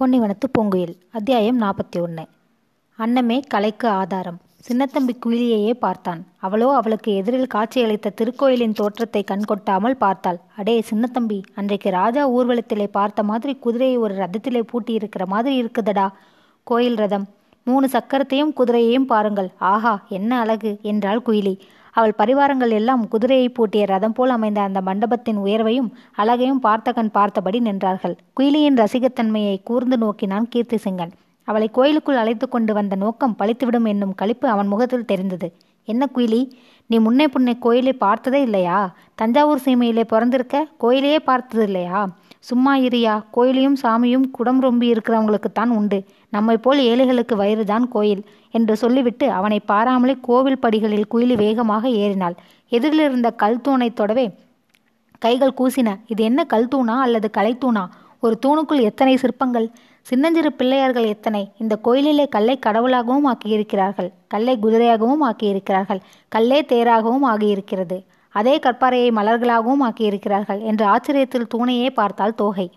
பொன்னிவனத்து பூங்குயில் அத்தியாயம் நாற்பத்தி ஒன்று அன்னமே கலைக்கு ஆதாரம். சின்னத்தம்பி குயிலியையே பார்த்தான். அவளோ அவளுக்கு எதிரில் காட்சியளித்த திருக்கோயிலின் தோற்றத்தை கண்கொட்டாமல் பார்த்தாள். அடே சின்னத்தம்பி அன்றைக்கு ராஜா ஊர்வலத்திலே பார்த்த மாதிரி குதிரையை ஒரு ரதத்திலே பூட்டி இருக்கிற மாதிரி இருக்குதடா. கோயில் ரதம். மூணு சக்கரத்தையும் குதிரையையும் பாருங்கள். ஆஹா என்ன அழகு! என்றாள் குயிலி. அவள் பரிவாரங்கள் எல்லாம் குதிரையை பூட்டிய ரதம் போல் அமைந்த அந்த மண்டபத்தின் உயர்வையும் அழகையும் பார்த்த கண் பார்த்தபடி நின்றார்கள். குயிலியின் ரசிகத்தன்மையை கூர்ந்து நோக்கினான் கீர்த்தி சிங்கன் அவளை கோயிலுக்குள் அழைத்து கொண்டு வந்த நோக்கம் பழித்துவிடும் என்னும் களிப்பு அவன் முகத்தில் தெரிந்தது. என்ன குயிலி? நீ முன்னே புன்னே கோயிலை பார்த்ததே இல்லையா? தஞ்சாவூர் சீமையிலே பிறந்திருக்க கோயிலையே பார்த்தது இல்லையா? சும்மா இரியா கோயிலையும் சாமியும் குடம் ரொம்பி இருக்கிறவங்களுக்குத்தான் உண்டு. நம்மை போல் ஏழைகளுக்கு வயிறுதான் கோயில் என்று சொல்லிவிட்டு அவனை பாராமலே கோவில் படிகளில் குயிலி வேகமாக ஏறினாள். எதிரில் இருந்த கல் தூணை தொடவே கைகள் கூசின இது என்ன கல் தூணா அல்லது கலைத்தூணா ஒரு தூணுக்குள் எத்தனை சிற்பங்கள்? சின்னஞ்சிறு பிள்ளையார்கள் எத்தனை? இந்த கோயிலிலே கல்லை கடவுளாகவும் ஆக்கியிருக்கிறார்கள் கல்லை குதிரையாகவும் ஆக்கியிருக்கிறார்கள் கல்லே தேராகவும் ஆகியிருக்கிறது. அதே கற்பாறையை மலர்களாகவும் ஆக்கியிருக்கிறார்கள் என்று ஆச்சரியத்தில் தூணையே பார்த்தாள் தோகை.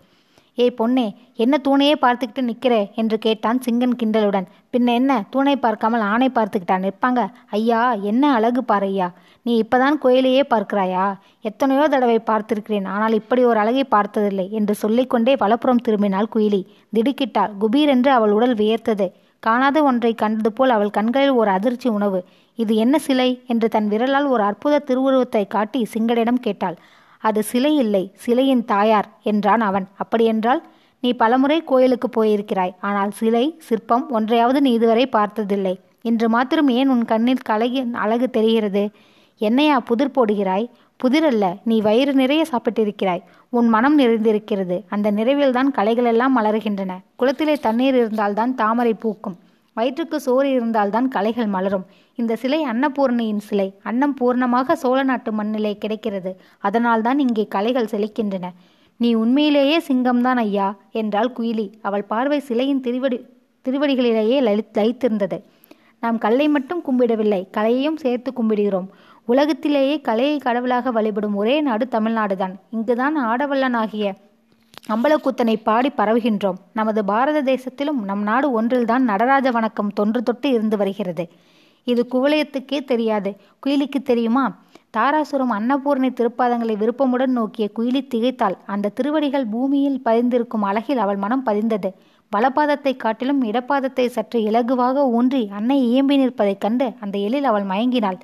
ஏய் பொன்னே என்ன தூணையே பார்த்துக்கிட்டு நிற்கிற? என்று கேட்டான் சிங்கன் கிண்டலுடன். பின்ன என்ன? தூணை பார்க்காமல் ஆணை பார்த்துக்கிட்டா நிற்பாங்க? ஐயா என்ன அழகு பாறையா? நீ இப்பதான் கோயிலையே பார்க்கிறாயா? எத்தனையோ தடவை பார்த்திருக்கிறேன் ஆனால் இப்படி ஒரு அழகை பார்த்ததில்லை என்று சொல்லிக்கொண்டே வலப்புறம் திரும்பினாள் குயிலி. திடுக்கிட்டாள். குபீர் என்று அவள் உடல் வியர்த்தது. காணாத ஒன்றை கண்டது போல் அவள் கண்களில் ஒரு அதிர்ச்சி உணவு. இது என்ன சிலை? என்று தன் விரலால் ஒரு அற்புத திருவுருவத்தை காட்டி சிங்கடிடம் கேட்டாள். அது சிலை இல்லை சிலையின் தாயார் என்றான் அவன். அப்படியென்றால் நீ பலமுறை கோயிலுக்கு போயிருக்கிறாய். ஆனால் சிலை சிற்பம் ஒன்றையாவது நீ இதுவரை பார்த்ததில்லை. இன்று மாத்திரம் ஏன் உன் கண்ணில் கலையின் அழகு தெரிகிறது? என்னையா புதிர் போடுகிறாய்? புதிரல்ல நீ வயிறு நிறைய சாப்பிட்டிருக்கிறாய். உன் மனம் நிறைந்திருக்கிறது. அந்த நிறைவில்தான் கலைகளெல்லாம் மலர்கின்றன. குளத்திலே தண்ணீர் இருந்தால்தான் தாமரை பூக்கும். வயிற்றுக்கு சோறு இருந்தால்தான் கலைகள் மலரும். இந்த சிலை அன்னபூர்ணியின் சிலை. அன்னம் பூர்ணமாக சோழ நாட்டு மண்ணிலே கிடைக்கிறது. அதனால்தான் இங்கே கலைகள் செழிக்கின்றன. நீ உண்மையிலேயே சிங்கம்தான் ஐயா என்றாள் குயிலி. அவள் பார்வை சிலையின் திருவடி திருவடிகளிலேயே லலி லயித்திருந்தது நாம் கல்லை மட்டும் கும்பிடவில்லை கலையையும் சேர்த்து கும்பிடுகிறோம். உலகத்திலேயே கலையை கடவுளாக வழிபடும் ஒரே நாடு தமிழ்நாடுதான். இங்குதான் ஆடவல்லனாகிய அம்பலக்கூத்தனை பாடி பரவுகின்றோம். நமது பாரத தேசத்திலும் நம் நாடு ஒன்றில்தான் நடராஜ வணக்கம் தொன்று தொட்டு இருந்து வருகிறது. இது குவலயத்துக்கே தெரியாது. குயிலிக்கு தெரியுமா? தாராசுரம் அன்னபூர்ணி திருப்பாதங்களை விருப்பமுடன் நோக்கிய குயிலி திகைத்தாள். அந்த திருவடிகள் பூமியில் பதிந்திருக்கும் அழகில் அவள் மனம் பதிந்தது. வலப்பாதத்தை காட்டிலும் இடப்பாதத்தை சற்று இலகுவாக ஊன்றி அன்னை இயம்பி நிற்பதைக் கண்டு அந்த எழில் அவள் மயங்கினாள்.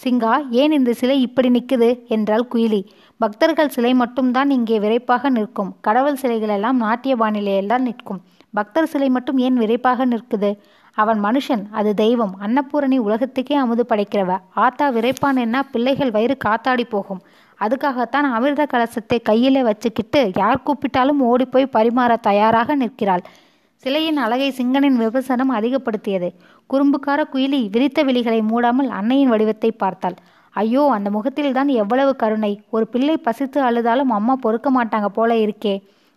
சிங்கா ஏன் இந்த சிலை இப்படி நிற்குது? என்றாள் குயிலி. பக்தர்கள் சிலை மட்டும்தான் இங்கே விரைப்பாக நிற்கும். கடவுள் சிலைகள் எல்லாம் நாட்டிய பாணிலையெல்லாம் நிற்கும். பக்தர் சிலை மட்டும் ஏன் விரைப்பாக நிற்குது? அவன் மனுஷன் அது தெய்வம். அன்னபூரணி உலகத்துக்கே அமுது படைக்கிறவ. ஆத்தா விரைப்பான் என்ன பிள்ளைகள் வயிறு காத்தாடி போகும். அதுக்காகத்தான் அமிர்த கலசத்தை கையிலே வச்சுக்கிட்டு யார் கூப்பிட்டாலும் ஓடிப்போய் பரிமாற தயாராக நிற்கிறாள். சிலையின் அழகை சிங்கனின் விமர்சனம் அதிகப்படுத்தியது. குறும்புக்கார குயிலி விரித்த விழிகளை மூடாமல் அன்னையின் வடிவத்தை பார்த்தாள். ஐயோ அந்த முகத்தில்தான் எவ்வளவு கருணை. ஒரு பிள்ளை பசித்து அழுதாலும் அம்மா பொறுக்க மாட்டாங்க போல இருக்கே.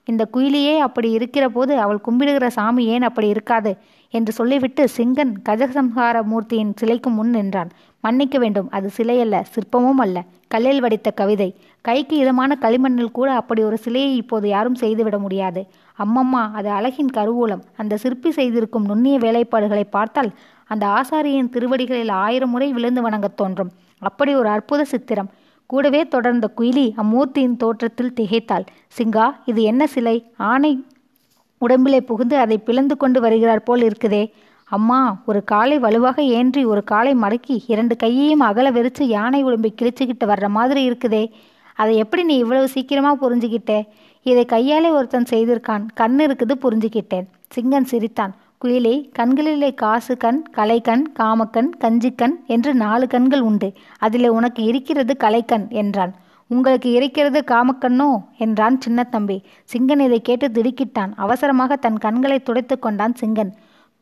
இந்த குயிலியே அப்படி இருக்கிற போது அவள் கும்பிடுகிற சாமி ஏன் அப்படி இருக்காது? என்று சொல்லிவிட்டு சிங்கன் கஜசம்ஹார மூர்த்தியின் சிலைக்கு முன் நின்றான். மன்னிக்க வேண்டும் அது சிலையல்ல சிற்பமும் அல்ல. கல்லில் வடித்த கவிதை. கைக்கு இதமான களிமண்ணில் கூட அப்படி ஒரு சிலையை இப்போது யாரும் செய்துவிட முடியாது. அம்மம்மா அது அழகின் கருவூலம். அந்த சிற்பி செய்திருக்கும் நுண்ணிய வேலைப்பாடுகளை பார்த்தால் அந்த ஆசாரியின் திருவடிகளில் ஆயிரம் முறை விழுந்து வணங்கத் தோன்றும். அப்படி ஒரு அற்புத சித்திரம். கூடவே தொடர்ந்த குயிலி அம்மூர்த்தியின் தோற்றத்தில் திகைத்தாள். சிங்கா இது என்ன சிலை? ஆணை உடம்பிலே புகுந்து அதை பிளந்து கொண்டு வருகிறார் போல் இருக்குதே. அம்மா ஒரு காலை வலுவாக ஏன்றி ஒரு காலை மடக்கி இரண்டு கையையும் அகல வெறிச்சு யானை உடம்பை கிழிச்சுக்கிட்டு வர்ற மாதிரி இருக்குதே. அதை எப்படி நீ இவ்வளவு சீக்கிரமா புரிஞ்சுக்கிட்ட இதை கையாலே ஒருத்தன் செய்திருக்கான். கண் இருக்குது புரிஞ்சுக்கிட்டேன் சிங்கன் சிரித்தான். குயிலே கண்களிலே காசு கண் கலைக்கண் காமக்கண் கஞ்சிக்கண் என்று நாலு கண்கள் உண்டு. அதில் உனக்கு இருக்கிறது கலைக்கண் என்றான். உங்களுக்கு இருக்கிறது காமக்கண்ணோ? என்றான் சின்னத்தம்பி. சிங்கன் இதை கேட்டு திடுக்கிட்டான். அவசரமாக தன் கண்களை துடைத்து கொண்டான் சிங்கன்.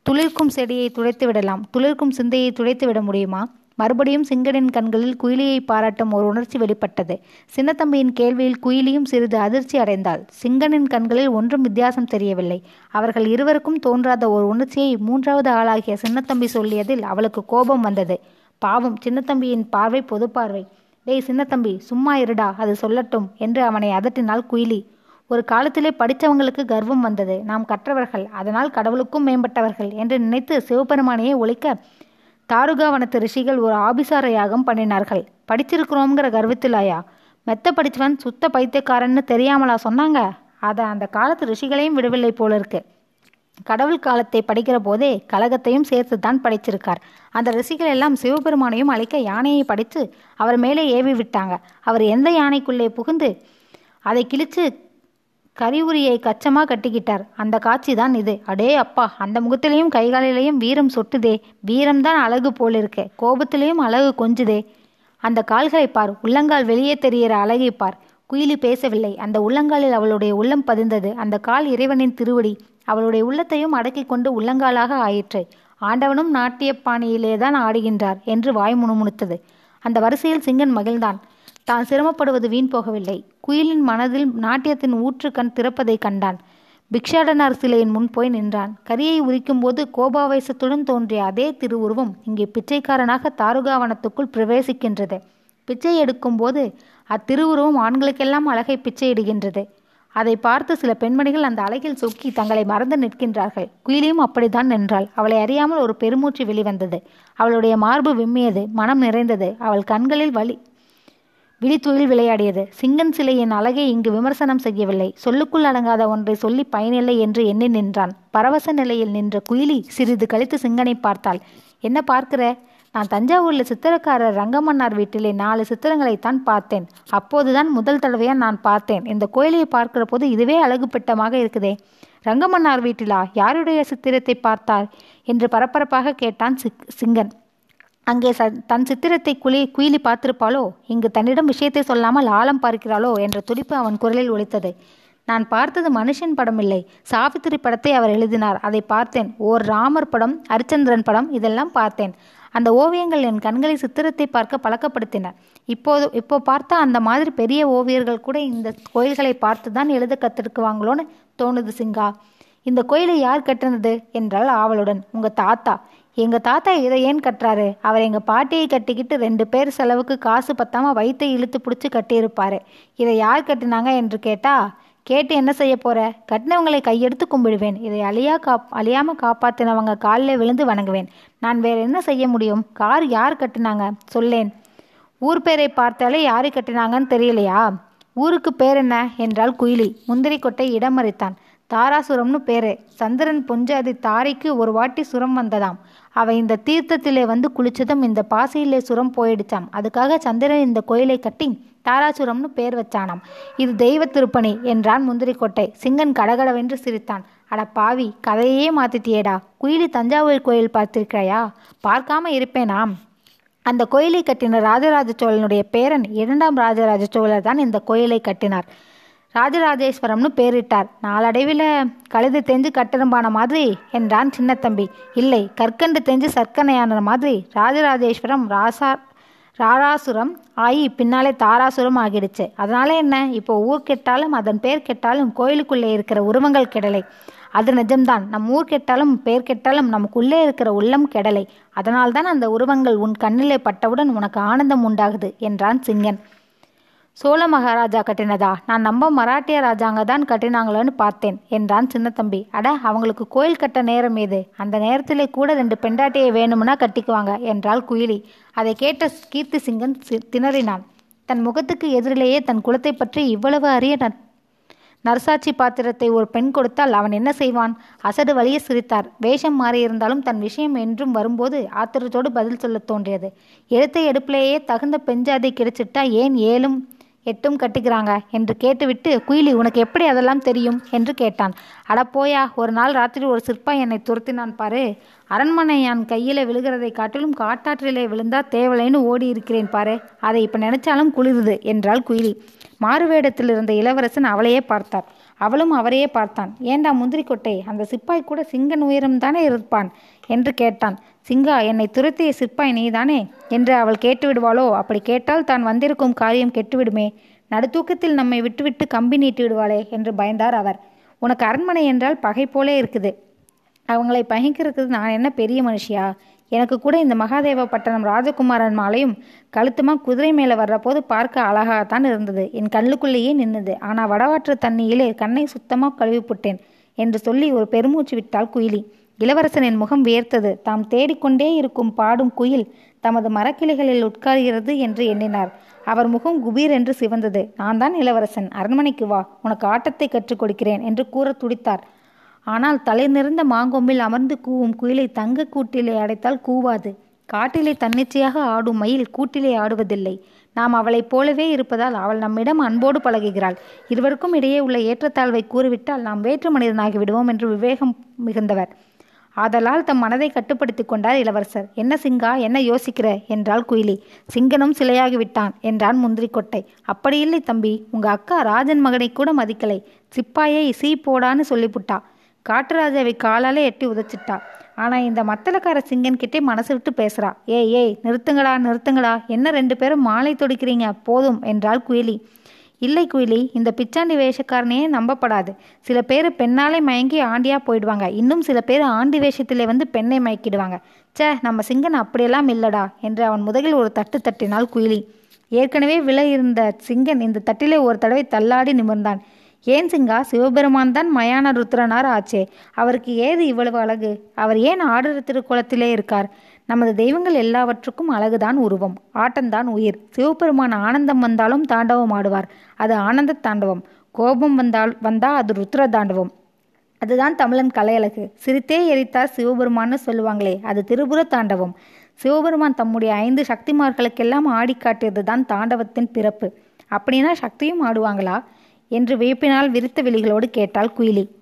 துளிர்க்கும் செடியை துடைத்து விடலாம். துளிர்க்கும் சிந்தையை துடைத்து விட முடியுமா? மறுபடியும் சிங்கனின் கண்களில் குயிலியை பாராட்டும் ஒரு உணர்ச்சி வெளிப்பட்டது. சின்னத்தம்பியின் கேள்வியில் குயிலியும் சிறிது அதிர்ச்சி அடைந்தாள். சிங்கனின் கண்களில் ஒன்றும் வித்தியாசம் தெரியவில்லை. அவர்கள் இருவருக்கும் தோன்றாத ஒரு உணர்ச்சியை மூன்றாவது ஆளாகிய சின்னத்தம்பி சொல்லியதில் அவளுக்கு கோபம் வந்தது. பாவம் சின்னத்தம்பியின் பார்வை பொது பார்வை. டேய் சின்னத்தம்பி சும்மா இருடா அது சொல்லட்டும் என்று அவனை அதட்டினாள் குயிலி. ஒரு காலத்திலே படித்தவங்களுக்கு கர்வம் வந்தது. நாம் கற்றவர்கள் அதனால் கடவுளுக்கும் மேம்பட்டவர்கள் என்று நினைத்து சிவபெருமானையே ஒழிக்க தாருகாவனத்து ரிஷிகள் ஒரு ஆபிசார யாகம் பண்ணினார்கள். படிச்சிருக்கிறோங்கிற கர்வத்திலாயா? மெத்த படித்தவன் சுத்த பைத்தியக்காரன்னு தெரியாமலா சொன்னாங்க? அதை அந்த காலத்து ரிஷிகளையும் விடவில்லை போல இருக்கு கடவுள் காலத்தை படிக்கிற போதே கலகத்தையும் சேர்த்து தான் படிச்சிருக்கார். அந்த ரிஷிகள் எல்லாம் சிவபெருமானையும் அழைக்க யானையை படித்து அவர் மேலே ஏவி விட்டாங்க. அவர் எந்த யானைக்குள்ளே புகுந்து அதை கிழிச்சு கரிவுரியை கச்சமாக கட்டிக்கிட்டார். அந்த காட்சி தான் இது. அடே அப்பா அந்த முகத்திலையும் கைகாலிலையும் வீரம் சொட்டுதே. வீரம்தான் அழகு போலிருக்கே. கோபத்திலையும் அழகு கொஞ்சுதே. அந்த கால்களை பார். உள்ளங்கால் வெளியே தெரிகிற அழகை பார். குயிலி பேசவில்லை. அந்த உள்ளங்காலில் அவளுடைய உள்ளம் பதிந்தது. அந்த கால் இறைவனின் திருவடி. அவளுடைய உள்ளத்தையும் அடக்கி கொண்டு உள்ளங்காலாக ஆயிற்று. ஆண்டவனும் நாட்டியப்பாணியிலே தான் ஆடுகின்றார் என்று வாய் முணுமுணுத்தது. அந்த வரிசையில் சிங்கன் மகிழ்ந்தான். தான் சிரமப்படுவது வீண் போகவில்லை. குயிலின் மனதில் நாட்டியத்தின் ஊற்று கண் திறப்பதை கண்டான். பிக்ஷாடனார் சிலையின் முன் போய் நின்றான். கரியை உரிக்கும்போது கோபாவேசத்துடன் தோன்றிய அதே திருவுருவம் இங்கே பிச்சைக்காரனாக தாருகாவனத்துக்குள் பிரவேசிக்கின்றது. பிச்சை எடுக்கும்போது அத்திருவுருவம் ஆண்களுக்கெல்லாம் அழகை பிச்சையிடுகின்றது. அதை பார்த்து சில பெண்மணிகள் அந்த அழகில் சொக்கி தங்களை மறந்து நிற்கின்றார்கள். குயிலியும் அப்படித்தான் நின்றாள். அவளை அறியாமல் ஒரு பெருமூச்சு வெளிவந்தது. அவளுடைய மார்பு விம்மியது மனம் நிறைந்தது. அவள் கண்களில் வலி விழித்துயில் விளையாடியது. சிங்கன் சிலையின் அழகை இங்கு விமர்சனம் செய்யவில்லை. சொல்லுக்குள் அடங்காத ஒன்றை சொல்லி பயனில்லை என்று எண்ணி நின்றான். பரவச நிலையில் நின்ற குயிலி சிறிது கழித்து சிங்கனை பார்த்தாள். என்ன பார்க்கிற? நான் தஞ்சாவூரில் சித்திரக்காரர் ரங்கமன்னார் வீட்டிலே நாலு சித்திரங்களைத்தான் பார்த்தேன். அப்போதுதான் முதல் தடவையாக நான் பார்த்தேன். இந்த கோயிலை பார்க்கிற போது இதுவே அழகுபட்டமாக இருக்குதே. ரங்கமன்னார் வீட்டிலா? யாருடைய சித்திரத்தை பார்த்தார்? என்று பரபரப்பாக கேட்டான் சிங்கன். அங்கே ச தன் சித்திரத்தை குளி குயிலி பார்த்திருப்பாளோ? இங்கு தன்னிடம் விஷயத்தை சொல்லாமல் ஆழம் பார்க்கிறாளோ? என்ற துடிப்பு அவன் குரலில் ஒலித்தது. நான் பார்த்தது மனுஷன் படம் இல்லை சாவித்திரி படத்தை அவர் எழுதினார். அதை பார்த்தேன். ஓர் ராமர் படம் ஹரிச்சந்திரன் படம் இதெல்லாம் பார்த்தேன். அந்த ஓவியங்கள் என் கண்களை சித்திரத்தை பார்க்க பழக்கப்படுத்தின. இப்போது இப்போ பார்த்தா அந்த மாதிரி பெரிய ஓவியர்கள் கூட இந்த கோயில்களை பார்த்து தான் எழுத கத்திருக்குவாங்களோன்னு தோணுது சிங்கா. இந்த கோயிலை யார் கட்டினது? என்றால் ஆவலுடன். உங்க தாத்தா. எங்க தாத்தா இதை ஏன் கட்டுறாரு? அவர் எங்க பாட்டியை கட்டிக்கிட்டு ரெண்டு பேர் செலவுக்கு காசு பத்தாம வயிற்றை இழுத்து பிடிச்சி கட்டியிருப்பாரு. இதை யார் கட்டினாங்க என்று கேட்டா கேட்டு என்ன செய்ய போற? கட்டினவங்களை கையெடுத்து கும்பிடுவேன். இதை அழியா காப் அழியாம காப்பாத்தினவங்க காலில் விழுந்து வணங்குவேன். நான் வேற என்ன செய்ய முடியும்? கார் யார் கட்டினாங்க? சொல்லேன். ஊர் பேரை பார்த்தாலே யாரு கட்டினாங்கன்னு தெரியலையா? ஊருக்கு பேர் என்ன? என்றால் குயிலி. முந்திரி கொட்டை இடம் மறைத்தான். தாராசுரம்னு பேரு. சந்திரன் பொஞ்சாதி தாரைக்கு ஒரு வாட்டி சுரம் வந்ததாம். அவ இந்த தீர்த்தத்திலே வந்து குளிச்சதும் இந்த பாசையிலே சுரம் போயிடுச்சாம். அதுக்காக சந்திரன் இந்த கோயிலை கட்டி தாராசுரம்னு பேர் வச்சானாம். இது தெய்வ திருப்பணி என்றான் முந்திரிக்கொட்டை. சிங்கன் கடகடவென்று சிரித்தான். அட பாவி கதையே மாத்திட்டியேடா. குயிலி தஞ்சாவூர் கோயில் பார்த்திருக்கிறாயா? பார்க்காம இருப்பேனாம். அந்த கோயிலை கட்டின ராஜராஜ சோழனுடைய பேரன் இரண்டாம் ராஜராஜ சோழர் தான் இந்த கோயிலை கட்டினார். ராஜராஜேஸ்வரம்னு பேரிட்டார். நாளடைவில் கழுது தெஞ்சு கட்டெரும்பான மாதிரி என்றான் சின்னத்தம்பி. இல்லை கற்கண்டு தெஞ்சு சர்க்கனையான மாதிரி ராஜராஜேஸ்வரம் ராசா ராராசுரம் ஆகி பின்னாலே தாராசுரம் ஆகிடுச்சு. அதனால என்ன? இப்போ ஊர் கெட்டாலும் அதன் பேர் கெட்டாலும் கோயிலுக்குள்ளே இருக்கிற உருவங்கள் கெடலை. அது நிஜம்தான். நம் ஊர் கெட்டாலும் பேர் கெட்டாலும் நமக்குள்ளே இருக்கிற உள்ளம் கெடலை. அதனால்தான் அந்த உருவங்கள் உன் கண்ணிலே பட்டவுடன் உனக்கு ஆனந்தம் உண்டாகுது என்றான் சிங்கன். சோழ மகாராஜா கட்டினதா? நான் நம்ப மராட்டிய ராஜாங்க தான் கட்டினாங்களோன்னு பார்த்தேன் என்றான் சின்னத்தம்பி அட அவங்களுக்கு கோயில் கட்ட நேரம் ஏது? அந்த நேரத்திலே கூட ரெண்டு பெண்டாட்டியை வேணும்னா கட்டிக்குவாங்க என்றாள் குயிலி. அதை கேட்ட கீர்த்தி சிங்கன் திணறினான். தன் முகத்துக்கு எதிரிலேயே தன் குலத்தை பற்றி இவ்வளவு அரிய நர்சாட்சி பாத்திரத்தை ஒரு பெண் கொடுத்தால் அவன் என்ன செய்வான்? அசடு வழியே சிரித்தார். வேஷம் மாறியிருந்தாலும் தன் விஷயம் என்றும் வரும்போது ஆத்திரத்தோடு பதில் சொல்ல தோன்றியது. எடுத்த எடுப்பிலேயே தகுந்த பெஞ்சாதை கிடைச்சிட்டா ஏன் ஏலும் எட்டும் கட்டுக்கிறாங்க என்று கேட்டுவிட்டு குயிலி உனக்கு எப்படி அதெல்லாம் தெரியும்? என்று கேட்டான். அட போயா ஒரு நாள் ராத்திரி ஒரு சிற்பா என்னை துரத்தினான் பாரு. அரண்மனை என் கையில விழுகிறதை காட்டிலும் காட்டாற்றிலே விழுந்தா தேவலைன்னு ஓடி இருக்கிறேன் பாரு. அதை இப்போ நினைச்சாலும் குளிருது என்றாள் குயிலி. மாறுவேடத்தில் இருந்த இளவரசன் அவளையே பார்த்தார். அவளும் அவரையே பார்த்தான். ஏண்டா முந்திரிக்கொட்டை? அந்த சிப்பாய் கூட சிங்கன் உயரம் தானே இருப்பான்? என்று கேட்டான். சிங்கா என்னை துரத்திய சிப்பாய் நீதானே? என்று அவள் கேட்டுவிடுவாளோ? அப்படி கேட்டால் தான் வந்திருக்கும் காரியம் கெட்டுவிடுமே. நடுத்தூக்கத்தில் நம்மை விட்டுவிட்டு கம்பி நீட்டி விடுவாளே என்று பயந்தார் அவர். உனக்கு அரண்மனை என்றால் பகை போலே இருக்குது. அவங்களை பகைக்கிறது நான் என்ன பெரிய மனுஷியா? எனக்கு கூட இந்த மகாதேவ பட்டணம் ராஜகுமாரன் மாலையும் கழுத்துமா குதிரை மேலே வர்றபோது பார்க்க அழகாகத்தான் இருந்தது. என் கண்ணுக்குள்ளேயே நின்னது. ஆனால் வடவாற்று தண்ணியிலே கண்ணை சுத்தமாக கழுவி புட்டேன் என்று சொல்லி ஒரு பெருமூச்சு விட்டாள் குயிலி. இளவரசனின் முகம் வியர்த்தது. தாம் தேடிக்கொண்டே இருக்கும் பாடும் குயில் தமது மரக்கிளைகளில் உட்கார்கிறது என்று எண்ணினார். அவர் முகம் குபீர் என்று சிவந்தது. நான் தான் இளவரசன். அரண்மனைக்கு வா. உனக்கு ஆட்டத்தை கற்றுக் கொடுக்கிறேன் என்று கூற துடித்தார். ஆனால் தலை நிறைந்த மாங்கொம்பில் அமர்ந்து கூவும் குயிலை தங்க கூட்டிலே அடைத்தால் கூவாது. காட்டிலே தன்னிச்சையாக ஆடும் மயில் கூட்டிலே ஆடுவதில்லை. நாம் அவளைப் போலவே இருப்பதால் அவள் நம்மிடம் அன்போடு பழகுகிறாள். இருவருக்கும் இடையே உள்ள ஏற்றத்தாழ்வை கூறிவிட்டால் நாம் வேற்று மனிதனாகி விடுவோம் என்று விவேகம் மிகுந்தவர். ஆதலால் தம் மனதை கட்டுப்படுத்தி கொண்டார் இளவரசர். என்ன சிங்கா என்ன யோசிக்கிற? என்றாள் குயிலி. சிங்கனும் சிலையாகி விட்டான் என்றான் முந்திரி கொட்டை. தம்பி. உங்க அக்கா ராஜன் மகனை கூட மதிக்கலை. சிப்பாயை சீ போடான்னு சொல்லிப்புட்டா. காட்டுராஜாவை காலாலே எட்டி உதைச்சிட்டா. ஆனால் இந்த மத்தளக்கார சிங்கன் கிட்டே மனசு விட்டு பேசுறா. ஏய் ஏய் நிறுத்துங்களா நிறுத்துங்களா என்ன ரெண்டு பேரும் மாலை தொடுக்கிறீங்க? போதும் என்றாள் குயிலி. இல்லை குயிலி இந்த பிச்சாண்டி வேஷக்காரனையே நம்பப்படாது. சில பேர் பெண்ணாலே மயங்கி ஆண்டியா போயிடுவாங்க. இன்னும் சில பேர் ஆண்டி வேஷத்திலே வந்து பெண்ணை மயக்கிடுவாங்க. ச்சே நம்ம சிங்கன் அப்படியெல்லாம் இல்லடா என்று அவன் முதலில் ஒரு தட்டு தட்டினாள் குயிலி. ஏற்கனவே விலை இருந்த சிங்கன் இந்த தட்டிலே ஒரு தடவை தள்ளாடி நிமிர்ந்தான். ஏன் சிங்கா? சிவபெருமான் தான் மயான ருத்ரனார் ஆச்சே. அவருக்கு ஏது இவ்வளவு அழகு? அவர் ஏன் ஆடர் திருக்குளத்திலே இருக்கார்? நமது தெய்வங்கள் எல்லாவற்றுக்கும் அழகுதான் உருவம் ஆட்டம்தான் உயிர். சிவபெருமான் ஆனந்தம் வந்தாலும் தாண்டவம் ஆடுவார். அது ஆனந்த தாண்டவம். கோபம் வந்தால் வந்தா அது ருத்ர தாண்டவம். அதுதான் தமிழன் கலையழகு. சிரித்தே எரித்தார் சிவபெருமான்னு சொல்லுவாங்களே அது திருபுர தாண்டவம். சிவபெருமான் தம்முடைய ஐந்து சக்திமார்களுக்கெல்லாம் ஆடி காட்டியது தான் தாண்டவத்தின் பிறப்பு. அப்படின்னா சக்தியும் ஆடுவாங்களா? என்று வியப்பினால் விரித்த விழிகளோடு கேட்டாள் குயிலி.